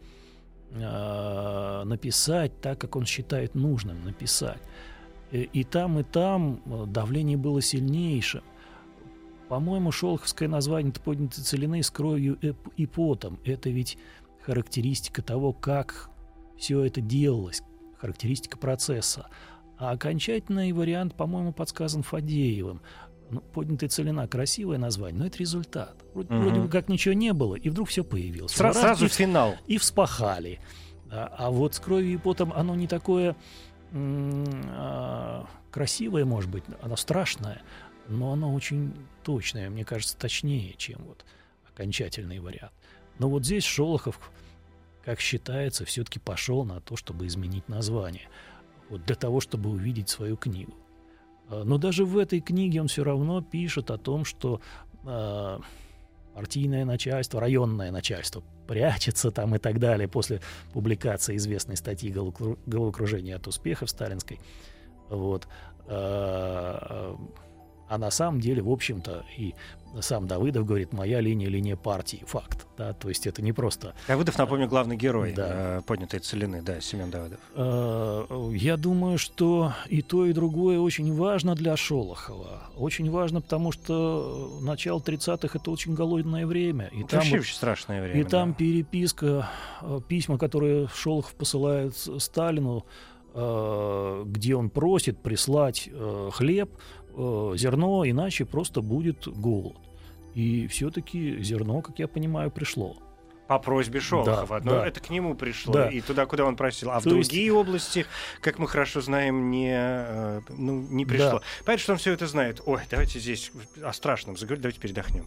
а, написать так, как он считает нужным написать. Э, и там, и там э, давление было сильнейшим. По-моему, шолоховское название поднятой целины с кровью и потом. Это ведь характеристика того, как все это делалось, характеристика процесса. А окончательный вариант, по-моему, подсказан Фадеевым. Ну, поднятая целина красивое название, но это результат. Вроде, угу. вроде бы как ничего не было, и вдруг все появилось. Сра- Раз, сразу и, финал. И вспахали. А, а вот с кровью и потом оно не такое а, красивое, может быть, оно страшное, но оно очень точное, мне кажется, точнее, чем вот окончательный вариант. Но вот здесь Шолохов, как считается, все-таки пошел на то, чтобы изменить название. Вот для того, чтобы увидеть свою книгу. А, но даже в этой книге он все равно пишет о том, что э, партийное начальство, районное начальство прячется там и так далее после публикации известной статьи «Головокружение от успехов» сталинской. Вот. Э, а на самом деле, в общем-то, и сам Давыдов говорит, моя линия, линия партии, факт. Да, то есть это не просто... Давыдов, напомню, главный герой да. э, поднятой целины, да, Семен Давыдов. Э, я думаю, что и то, и другое очень важно для Шолохова. Очень важно, потому что начало 30-х — это очень голодное время. И это там, вообще очень страшное время. И да. там переписка, э, письма, которые Шолохов посылает Сталину, э, где он просит прислать хлеб, э, зерно, иначе просто будет голод. И все-таки зерно, как я понимаю, пришло. По просьбе Шолохова. Да, Но да. это к нему пришло, да. и туда, куда он просил. А То в другие есть... области, как мы хорошо знаем, не, э, ну, не пришло. Да. Понятно, что он все это знает. Ой, давайте здесь о страшном заговорим, давайте передохнем.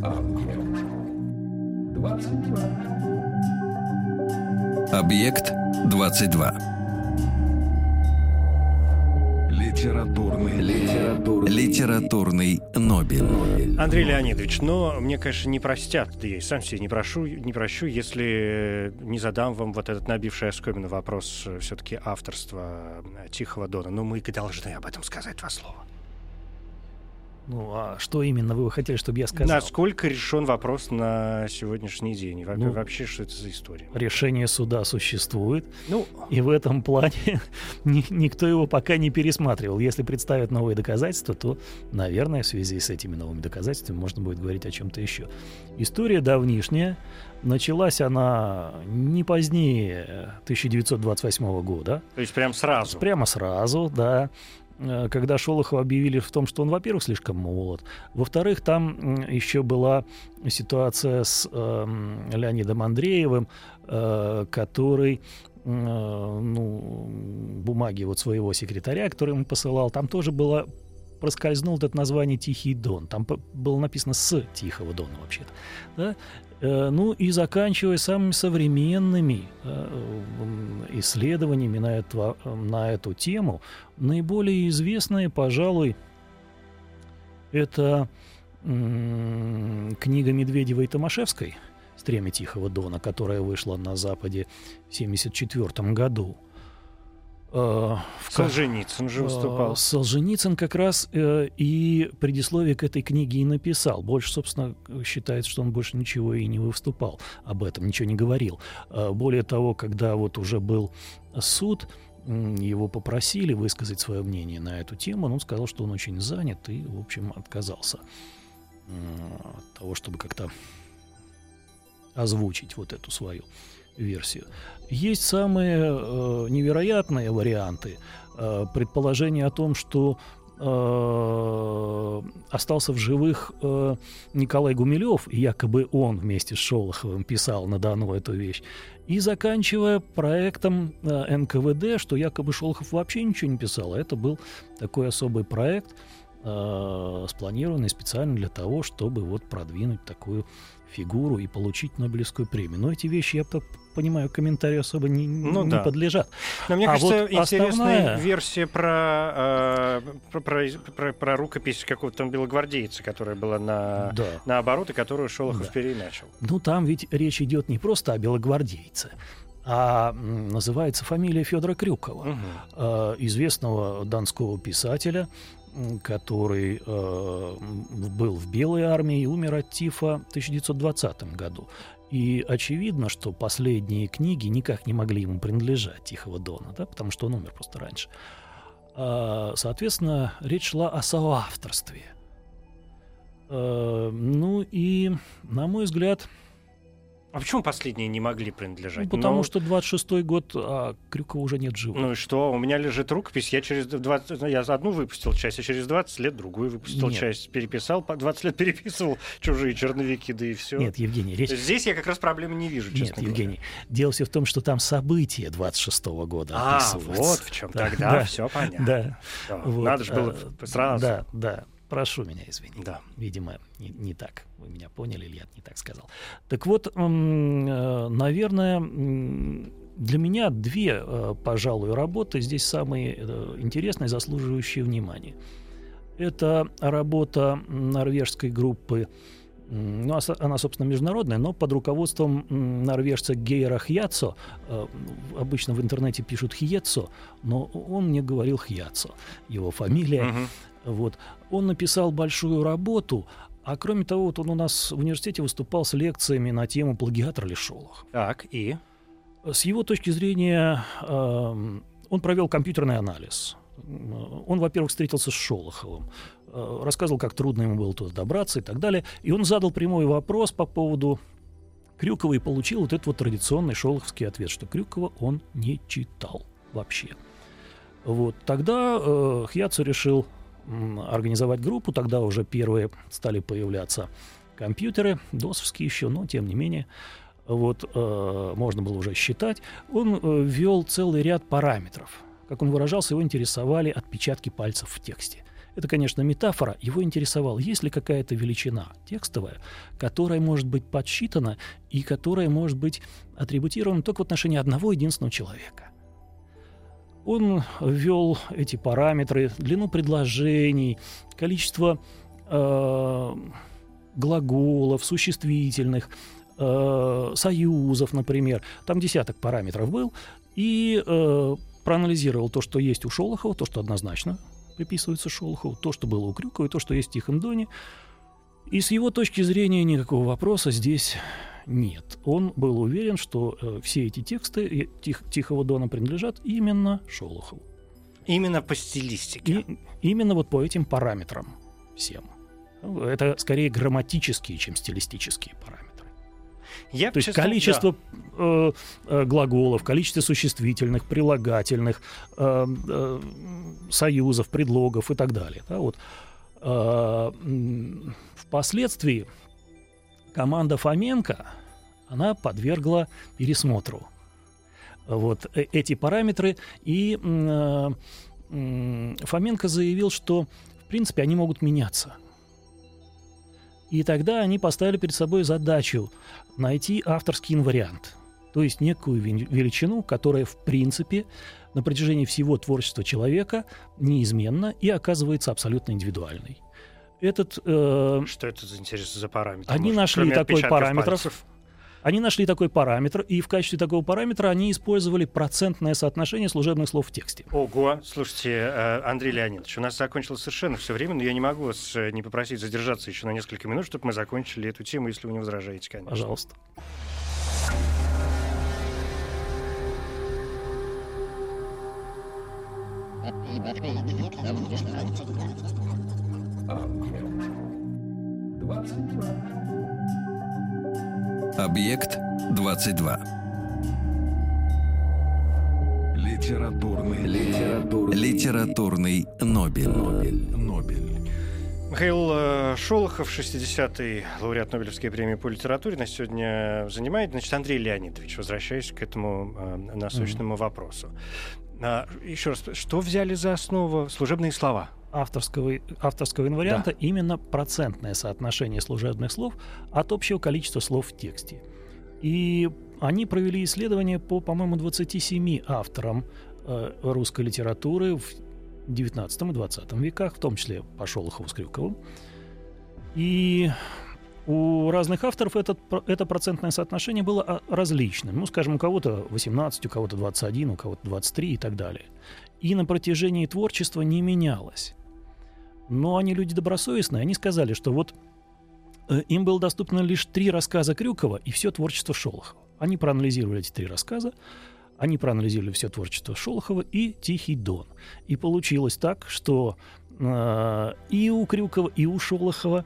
Okay. 22. Объект 22. Литературный, литературный, литературный Нобель. Андрей Леонидович, но мне, конечно, не простят, да я и сам себе не прошу, не прощу, если не задам вам вот этот набивший оскомину вопрос э, все-таки авторства э, Тихого Дона. Но мы должны об этом сказать два слова. Ну, а что именно вы хотели, чтобы я сказал? Насколько решен вопрос на сегодняшний день? Во ну, вообще, что это за история? Решение суда существует. Ну, и в этом плане ни, никто его пока не пересматривал. Если представят новые доказательства, то, наверное, в связи с этими новыми доказательствами можно будет говорить о чем-то еще. История давнишняя. Началась она не позднее 1928 года. То есть прям сразу? Прямо сразу, да. Э, когда Шолохова объявили в том, что он, во-первых, слишком молод, во-вторых, там еще была ситуация с э, Леонидом Андреевым, э, который э, ну, бумаги вот своего секретаря, который ему посылал, там тоже было проскользнул это название «Тихий Дон». Там было написано «с Тихого Дона» вообще-то. Да? Э, ну и заканчивая самыми современными э, исследованиями на, это, на эту тему, наиболее известные, пожалуй, это книга Медведевой и Томашевской «Стремя Тихого Дона», которая вышла на Западе в 1974 году – Э, Солженицын же выступал. Э, Солженицын как раз э, и предисловие к этой книге и написал. Больше, собственно, считается, что он больше ничего и не выступал об этом, ничего не говорил. Более того, когда вот уже был суд, его попросили высказать свое мнение на эту тему, но он сказал, что он очень занят и, в общем, отказался от того, чтобы как-то озвучить вот эту свою версию. Есть самые э, невероятные варианты. Э, предположение о том, что э, остался в живых э, Николай Гумилев, и якобы он вместе с Шолоховым писал на Дону эту вещь, и заканчивая проектом э, НКВД, что якобы Шолохов вообще ничего не писал, а это был такой особый проект, э, спланированный специально для того, чтобы вот продвинуть такую фигуру и получить Нобелевскую премию. Но эти вещи, я так понимаю, комментарию особо не, ну, не да. подлежат. Но мне а кажется, вот интересная основная... версия про, э, про, про, про, про рукопись какого-то там белогвардейца, которая была на, да. наоборот, и которую Шолохов да. переначал. Ну, там ведь речь идет не просто о белогвардейце, а называется фамилия Федора Крюкова, угу. известного донского писателя, который э, был в Белой армии и умер от тифа в 1920 году. И очевидно, что последние книги никак не могли ему принадлежать Тихого Дона, да, потому что он умер просто раньше. А, соответственно, речь шла о соавторстве. А, ну и, на мой взгляд, а почему последние не могли принадлежать? Ну, потому ну, что 26-й год, а Крюкова уже нет живых. Ну и что? У меня лежит рукопись, я через 20... Я одну выпустил часть, а через 20 лет другую выпустил нет. часть. Переписал, 20 лет переписывал чужие черновики, да и все. Нет, Евгений, речь... Здесь я как раз проблемы не вижу, честно Нет, говоря. Евгений, дело все в том, что там события 26-го года А, вот в чем. Да, Тогда да, все понятно. Да. да. Вот. Надо же было а, сразу. Да, да. Прошу меня извинить. Да. Видимо, не, не так. Вы меня поняли, или я не так сказал. Так вот, э, наверное, для меня две, э, пожалуй, работы здесь самые э, интересные, заслуживающие внимания. Это работа норвежской группы ну, она, собственно, международная, но под руководством норвежца Гейра Хьяцо. Обычно в интернете пишут Хьецо, но он мне говорил Хьяцо, его фамилия. Uh-huh. Вот. Он написал большую работу, а кроме того, вот он у нас в университете выступал с лекциями на тему плагиатор ли Шолох. Так, и? С его точки зрения, э, он провел компьютерный анализ. Он, во-первых, встретился с Шолоховым, э, рассказывал, как трудно ему было туда добраться и так далее. И он задал прямой вопрос по поводу Крюкова и получил вот этот вот традиционный шолоховский ответ, что Крюкова он не читал вообще. Вот. Тогда э, Хьяцу решил организовать группу, тогда уже первые стали появляться компьютеры, досовские еще, но тем не менее, вот э, можно было уже считать. Он э, ввел целый ряд параметров. Как он выражался, его интересовали отпечатки пальцев в тексте. Это, конечно, метафора. Его интересовало, есть ли какая-то величина текстовая, которая может быть подсчитана и которая может быть атрибутирована только в отношении одного единственного человека. Он ввел эти параметры, длину предложений, количество э, глаголов, существительных, э, союзов, например. Там десяток параметров был. И э, проанализировал то, что есть у Шолохова, то, что однозначно приписывается Шолохову, то, что было у Крюкова, и то, что есть в Тихом Доне. И с его точки зрения никакого вопроса здесь нет. Он был уверен, что э, все эти тексты э, Тих, Тихого Дона принадлежат именно Шолохову. Именно по стилистике. И, именно вот по этим параметрам всем. Это скорее грамматические, чем стилистические параметры. Я, То есть количество да. э, э, глаголов, количество существительных, прилагательных, э, э, союзов, предлогов и так далее. Да, вот. э, впоследствии команда Фоменко, она подвергла пересмотру. Вот э, эти параметры, и э, Фоменко заявил, что, в принципе, они могут меняться. И тогда они поставили перед собой задачу найти авторский инвариант, то есть некую величину, которая, в принципе, на протяжении всего творчества человека неизменна и оказывается абсолютно индивидуальной этот... Э, Что это за интересно за параметр? Они Может, нашли такой параметр. Они нашли такой параметр, и в качестве такого параметра они использовали процентное соотношение служебных слов в тексте. Ого! Слушайте, э, Андрей Леонидович, у нас закончилось совершенно все время, но я не могу вас э, не попросить задержаться еще на несколько минут, чтобы мы закончили эту тему, если вы не возражаете, конечно. Пожалуйста. Объект 22. Литературный, литературный, литературный Нобель. Нобель. Нобель. Михаил э, Шолохов, 60-й лауреат Нобелевской премии по литературе, нас сегодня занимает. Значит, Андрей Леонидович, возвращаясь к этому э, насущному mm-hmm. вопросу. А, еще раз, что взяли за основу служебные слова? Авторского, авторского инварианта да. именно процентное соотношение служебных слов от общего количества слов в тексте. И они провели исследование по, по-моему, 27 авторам э, русской литературы в 19 и 20 веках, в том числе по Шолохову с Крюковым. И у разных авторов этот, это процентное соотношение было а, различным. Ну, скажем, у кого-то 18, у кого-то 21, у кого-то 23 и так далее. И на протяжении творчества не менялось. Но они люди добросовестные, они сказали, что вот э, им было доступно лишь три рассказа Крюкова и все творчество Шолохова. Они проанализировали эти три рассказа, они проанализировали все творчество Шолохова и «Тихий дон». И получилось так, что э, и у Крюкова, и у Шолохова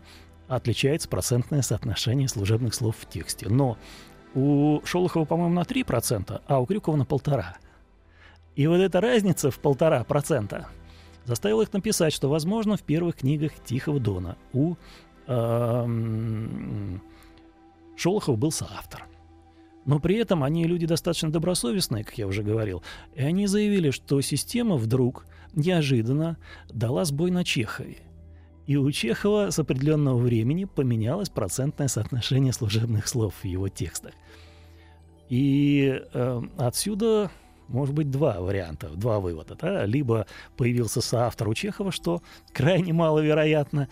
отличается процентное соотношение служебных слов в тексте. Но у Шолохова, по-моему, на 3%, а у Крюкова на полтора. И вот эта разница в полтора процента заставила их написать, что, возможно, в первых книгах Тихого Дона у э, Шолохова был соавтор. Но при этом они люди достаточно добросовестные, как я уже говорил, и они заявили, что система вдруг неожиданно дала сбой на Чехове. И у Чехова с определенного времени поменялось процентное соотношение служебных слов в его текстах. И э, отсюда может быть два варианта, два вывода. Да? Либо появился соавтор у Чехова, что крайне маловероятно,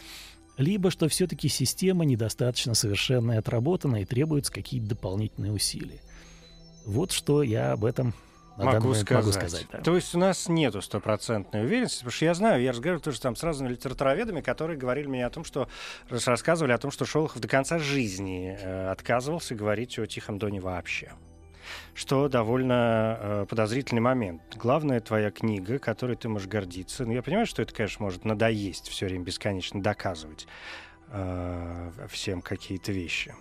либо что все-таки система недостаточно совершенно отработана и требуются какие-то дополнительные усилия. Вот что я об этом на могу сказать. Могу сказать да. То есть у нас нету стопроцентной уверенности, потому что я знаю, я разговаривал тоже там с разными литературоведами, которые говорили мне о том, что рассказывали о том, что Шолохов до конца жизни э, отказывался говорить о Тихом Доне вообще что довольно э, подозрительный момент. Главная твоя книга, которой ты можешь гордиться. Ну, я понимаю, что это, конечно, может надоесть все время бесконечно доказывать э, всем какие-то вещи.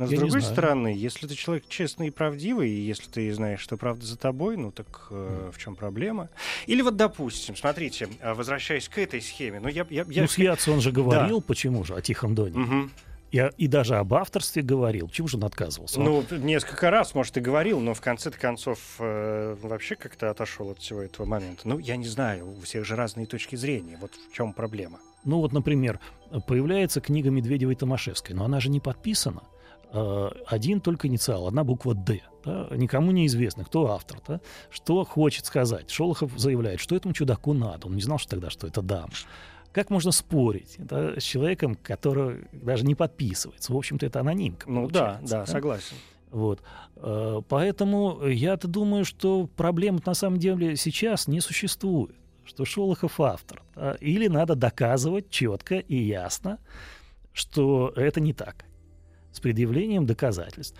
Но с Я не другой стороны, если ты человек честный и правдивый, и если ты знаешь, что правда за тобой, ну так э, в чем проблема? Или вот, допустим, смотрите, э, возвращаясь к этой схеме, ну я... я, я... Ну, смеяться он же говорил, почему же, о Тихом Доне. Мгм. И, и даже об авторстве говорил. Чего же он отказывался? Ну, несколько раз, может, и говорил, но в конце концов э, вообще как-то отошел от всего этого момента. Ну, я не знаю, у всех же разные точки зрения. Вот в чем проблема. Ну вот, например, появляется книга Медведевой Томашевской, но она же не подписана. Э, Один только инициал, одна буква «Д». да, Никому не известно, кто автор, да, что хочет сказать. Шолохов заявляет, что этому чудаку надо. Он не знал что тогда, что это дама. Как можно спорить да, с человеком, который даже не подписывается? В общем-то, это анонимка. Ну да, получается, да, согласен. Вот. Э, Поэтому я-то думаю, что проблем на самом деле сейчас не существует. Что Шолохов автор. да, Или надо доказывать четко и ясно, что это не так. С предъявлением доказательств.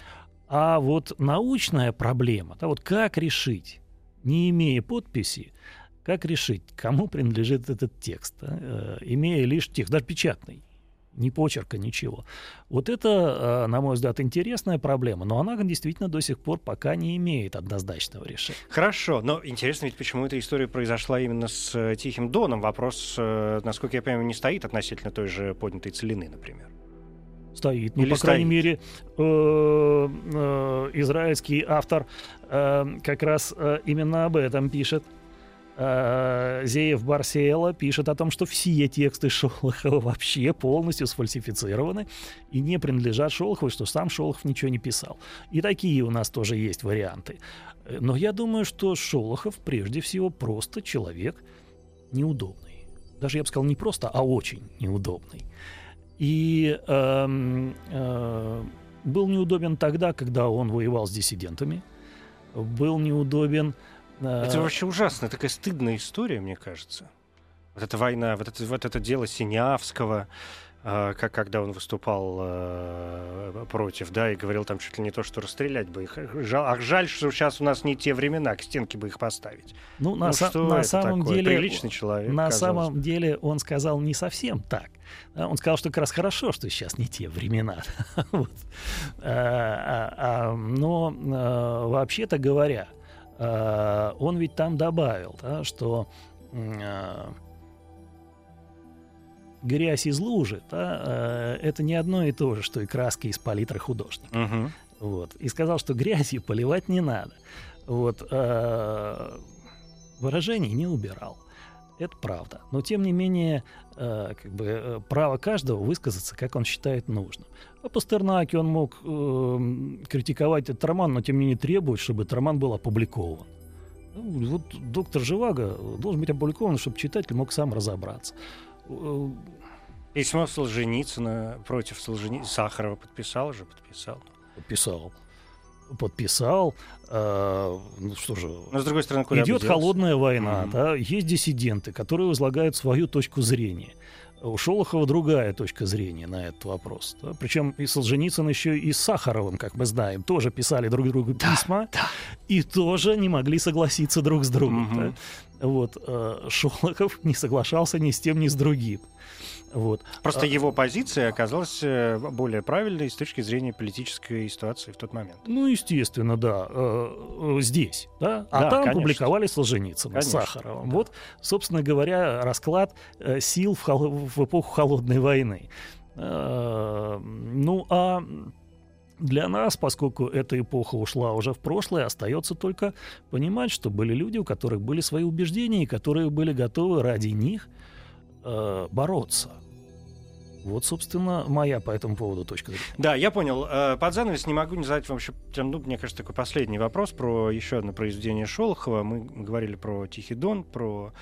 А вот научная проблема, да, вот как решить, не имея подписи, как решить, кому принадлежит этот текст, да, э, имея лишь текст, даже печатный, ни почерка, ничего. Вот это, э, на мой взгляд, интересная проблема, но она действительно до сих пор пока не имеет однозначного решения. Хорошо, но интересно ведь, почему эта история произошла именно с э, Тихим Доном. Вопрос, э, насколько я понимаю, не стоит относительно той же поднятой целины, например. Стоит. Ну, Или по крайней стоит? мере, э, израильский автор как раз именно об этом пишет. Э, Зеев Барсиэла пишет о том, что все тексты Шолохова вообще полностью сфальсифицированы и не принадлежат Шолохову, что сам Шолохов ничего не писал. И такие у нас тоже есть варианты. Э, Но я думаю, что Шолохов прежде всего просто человек неудобный. Даже я бы сказал не просто, а очень неудобный. И эм, э, был неудобен тогда, когда он воевал с диссидентами. Был неудобен... Это вообще ужасно, такая стыдная история, мне кажется. Вот эта война, вот это, вот это дело Синявского, э, как когда он выступал э, против, да, и говорил там чуть ли не то, что расстрелять бы их. Жал- ах, жаль, что сейчас у нас не те времена, к стенке бы их поставить. ну, на, ну са- что на самом такое? деле... Приличный человек, На казалось самом деле он сказал не совсем так. Он сказал, что как раз хорошо, что сейчас не те времена. Вот. А, а, а, Но а, вообще-то говоря, а, он ведь там добавил, да, что а, грязь из лужи да, а, это не одно и то же, что и краски из палитры художника. Мгм. Вот. И сказал, что грязью поливать не надо. Вот. э, Выражений не убирал. Это правда. Но тем не менее, э, как бы э, право каждого высказаться, как он считает нужным. О Пастернаке он мог э, критиковать этот роман, но тем не менее требовать, чтобы этот роман был опубликован. Ну, вот доктор Живаго должен быть опубликован, чтобы читатель мог сам разобраться. Э, Письмо Солженицына против Солжени... Сахарова подписал же, подписал. писал. Подписал. Э, ну что же, Но с другой стороны, идет делся? холодная война, Мгм. да, есть диссиденты, которые излагают свою точку зрения. У Шолохова другая точка зрения на этот вопрос. да. Причем и Солженицын еще и с Сахаровым, как мы знаем, тоже писали друг другу письма и тоже не могли согласиться друг с другом. Мгм. да. Вот э, Шолохов не соглашался ни с тем, ни с другим. Вот. Просто А- его позиция оказалась э, более правильной с точки зрения политической ситуации в тот момент. Ну, естественно, да. э, э, здесь, да. А Да, там конечно. публиковали Солженицына с Конечно, Сахаровым. да. Вот, собственно говоря, расклад сил в, холо- в эпоху холодной войны. Ну, а для нас, поскольку эта эпоха ушла уже в прошлое, остается только понимать, что были люди, у которых были свои убеждения, и которые были готовы ради них э, бороться. Вот, собственно, моя по этому поводу точка зрения. Да, я понял. Э, Под занавес не могу не задать вам еще, ну, мне кажется, такой последний вопрос про еще одно произведение Шолохова. Мы говорили про Тихий Дон, про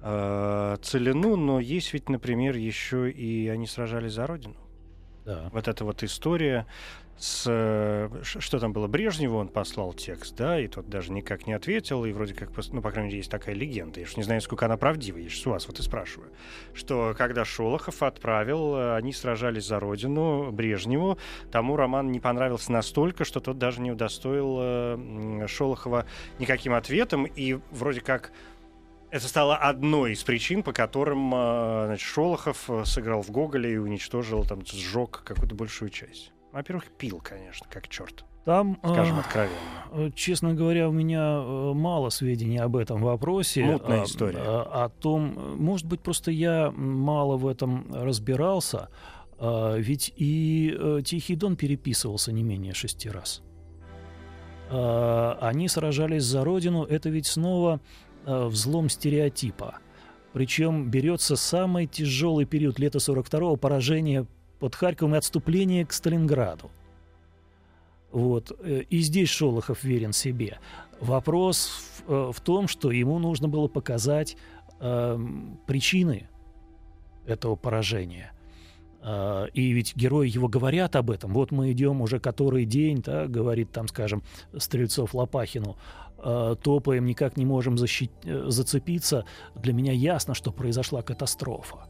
э, Целину, но есть ведь, например, еще и они сражались за Родину. Да. Вот эта вот история с... э, Что там было? Брежневу он послал текст, да, и тот даже никак не ответил, и вроде как, ну, по крайней мере, есть такая легенда. Я уж не знаю, сколько она правдива, я сейчас у вас вот и спрашиваю. Что когда Шолохов отправил, э, они сражались за родину Брежневу, тому роман не понравился настолько, что тот даже не удостоил э, Шолохова никаким ответом, и вроде как это стало одной из причин, по которым значит, Шолохов сыграл в Гоголе и уничтожил, там, сжег какую-то большую часть. Во-первых, пил, конечно, как черт, Там, скажем э, откровенно. э, честно говоря, у меня э, мало сведений об этом вопросе. Мутная А, история. а, О том, может быть, просто я мало в этом разбирался. А, Ведь и э, Тихий Дон переписывался не менее шести раз. А, Они сражались за родину. Это ведь снова взлом стереотипа. Причем берется самый тяжелый период лета 42-го поражение под Харьковом и отступление к Сталинграду. Вот. э, И здесь Шолохов верен себе. Вопрос в, э, в том, что ему нужно было показать эм, причины этого поражения. А, И ведь герои его говорят об этом. Вот мы идем уже который день, да, говорит там, скажем, Стрельцов Лопахину, топаем, никак не можем защи- э, зацепиться. Для меня ясно, что произошла катастрофа.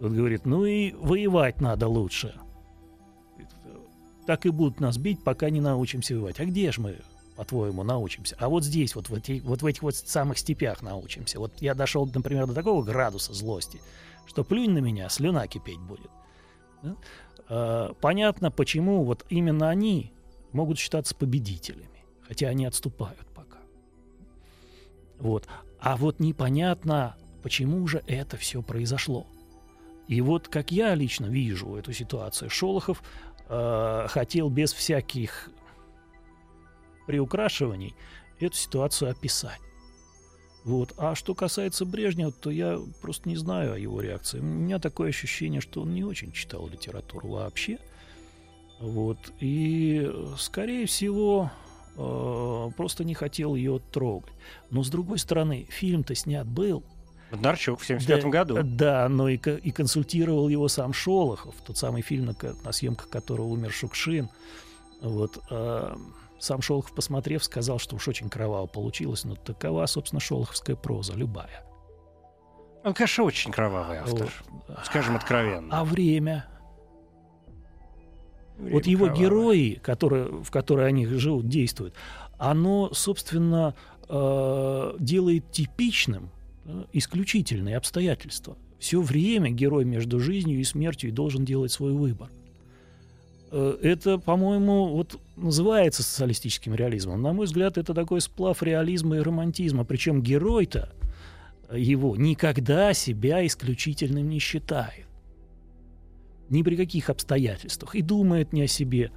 Вот говорит, ну и воевать надо лучше. Так и будут нас бить, пока не научимся воевать. А где же мы, по-твоему, научимся? А вот здесь, вот в, эти- вот в этих вот самых степях научимся. Вот я дошел, например, до такого градуса злости, что плюнь на меня, слюна кипеть будет. А, понятно, почему вот именно они могут считаться победителями, хотя они отступают пока. Вот. А вот непонятно, почему же это все произошло. И вот как я лично вижу эту ситуацию, Шолохов э, хотел без всяких приукрашиваний эту ситуацию описать. Вот. А что касается Брежнева, то я просто не знаю о его реакции. У меня такое ощущение, что он не очень читал литературу вообще. Вот. И, скорее всего, э, просто не хотел ее трогать. Но, с другой стороны, фильм-то снят был. Бондарчук в 75 Да, году. Да, но и, и консультировал его сам Шолохов, тот самый фильм, на, на съемках которого умер Шукшин. Вот, а, сам Шолохов, посмотрев, сказал, что уж очень кроваво получилось, но такова, собственно, шолоховская проза, любая. Он, конечно, очень кровавый автор. Вот. Скажем откровенно. А время? Время вот его кровавое. герои, которые, в которые они живут, действуют, оно, собственно, э, делает типичным э, исключительные обстоятельства. Все время герой между жизнью и смертью и должен делать свой выбор. Э, Это, по-моему, вот называется социалистическим реализмом. На мой взгляд, это такой сплав реализма и романтизма. Причем герой-то его никогда себя исключительным не считает ни при каких обстоятельствах, и думает не о себе.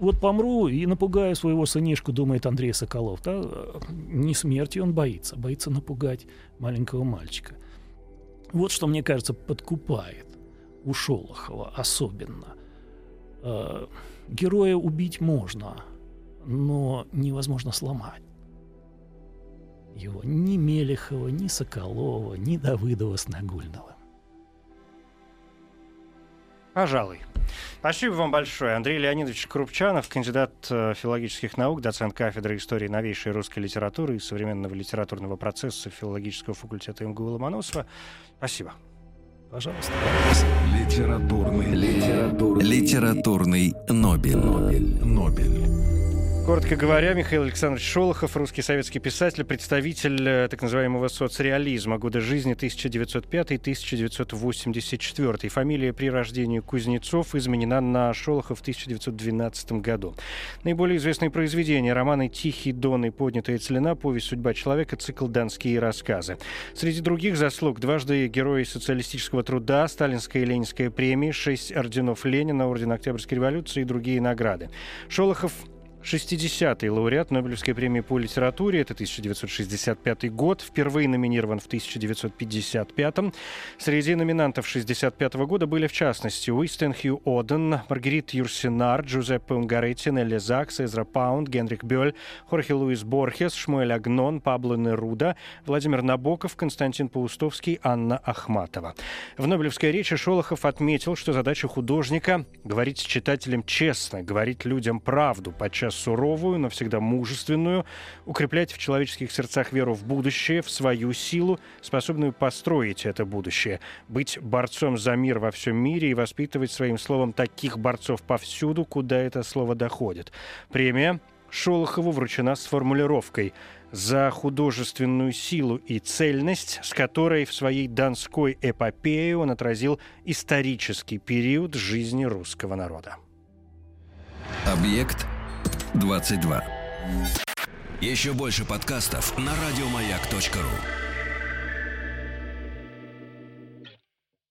Вот помру и напугаю своего сынишку, думает Андрей Соколов. Да? Не смерти он боится, боится напугать маленького мальчика. Вот что, мне кажется, подкупает у Шолохова особенно. Э, Героя убить можно, но невозможно сломать. Его ни Мелехова, ни Соколова, ни Давыдова с. Пожалуй. Спасибо вам большое. Андрей Леонидович Крупчанов, кандидат э, филологических наук, доцент кафедры истории новейшей русской литературы и современного литературного процесса филологического факультета МГУ Ломоносова. Спасибо. Пожалуйста. Литературный, литературный, Литературный Нобель. Нобель. Нобель. Коротко говоря, Михаил Александрович Шолохов, русский советский писатель, представитель э, так называемого соцреализма, года жизни 1905-1984. Фамилия при рождении Кузнецов изменена на Шолохов в 1912 году. Наиболее известные произведения – романы «Тихий дон» и «Поднятая целина», «Повесть судьба человека», цикл «Донские рассказы». Среди других заслуг дважды Герои социалистического труда, Сталинская и Ленинская премии, шесть орденов Ленина, Орден Октябрьской революции и другие награды. Шолохов 60-й лауреат Нобелевской премии по литературе, это 1965 год, впервые номинирован в 1955. Среди номинантов 65 года были, в частности, Уистен Хью Оден, Маргарит Юрсинар, Джузеппе Унгаретти, Нелли Закс, Эзра Паунд, Генрих Бёль, Хорхе Луис Борхес, Шмуэль Агнон, Пабло Неруда, Владимир Набоков, Константин Паустовский, Анна Ахматова. В Нобелевской речи Шолохов отметил, что задача художника — говорить с читателем честно, говорить людям правду, подчас суровую, но всегда мужественную, укреплять в человеческих сердцах веру в будущее, в свою силу, способную построить это будущее, быть борцом за мир во всем мире и воспитывать своим словом таких борцов повсюду, куда это слово доходит. Премия Шолохову вручена с формулировкой за художественную силу и цельность, с которой в своей донской эпопее он отразил исторический период жизни русского народа. Объект 22. Еще больше подкастов на радиомаяк.ру.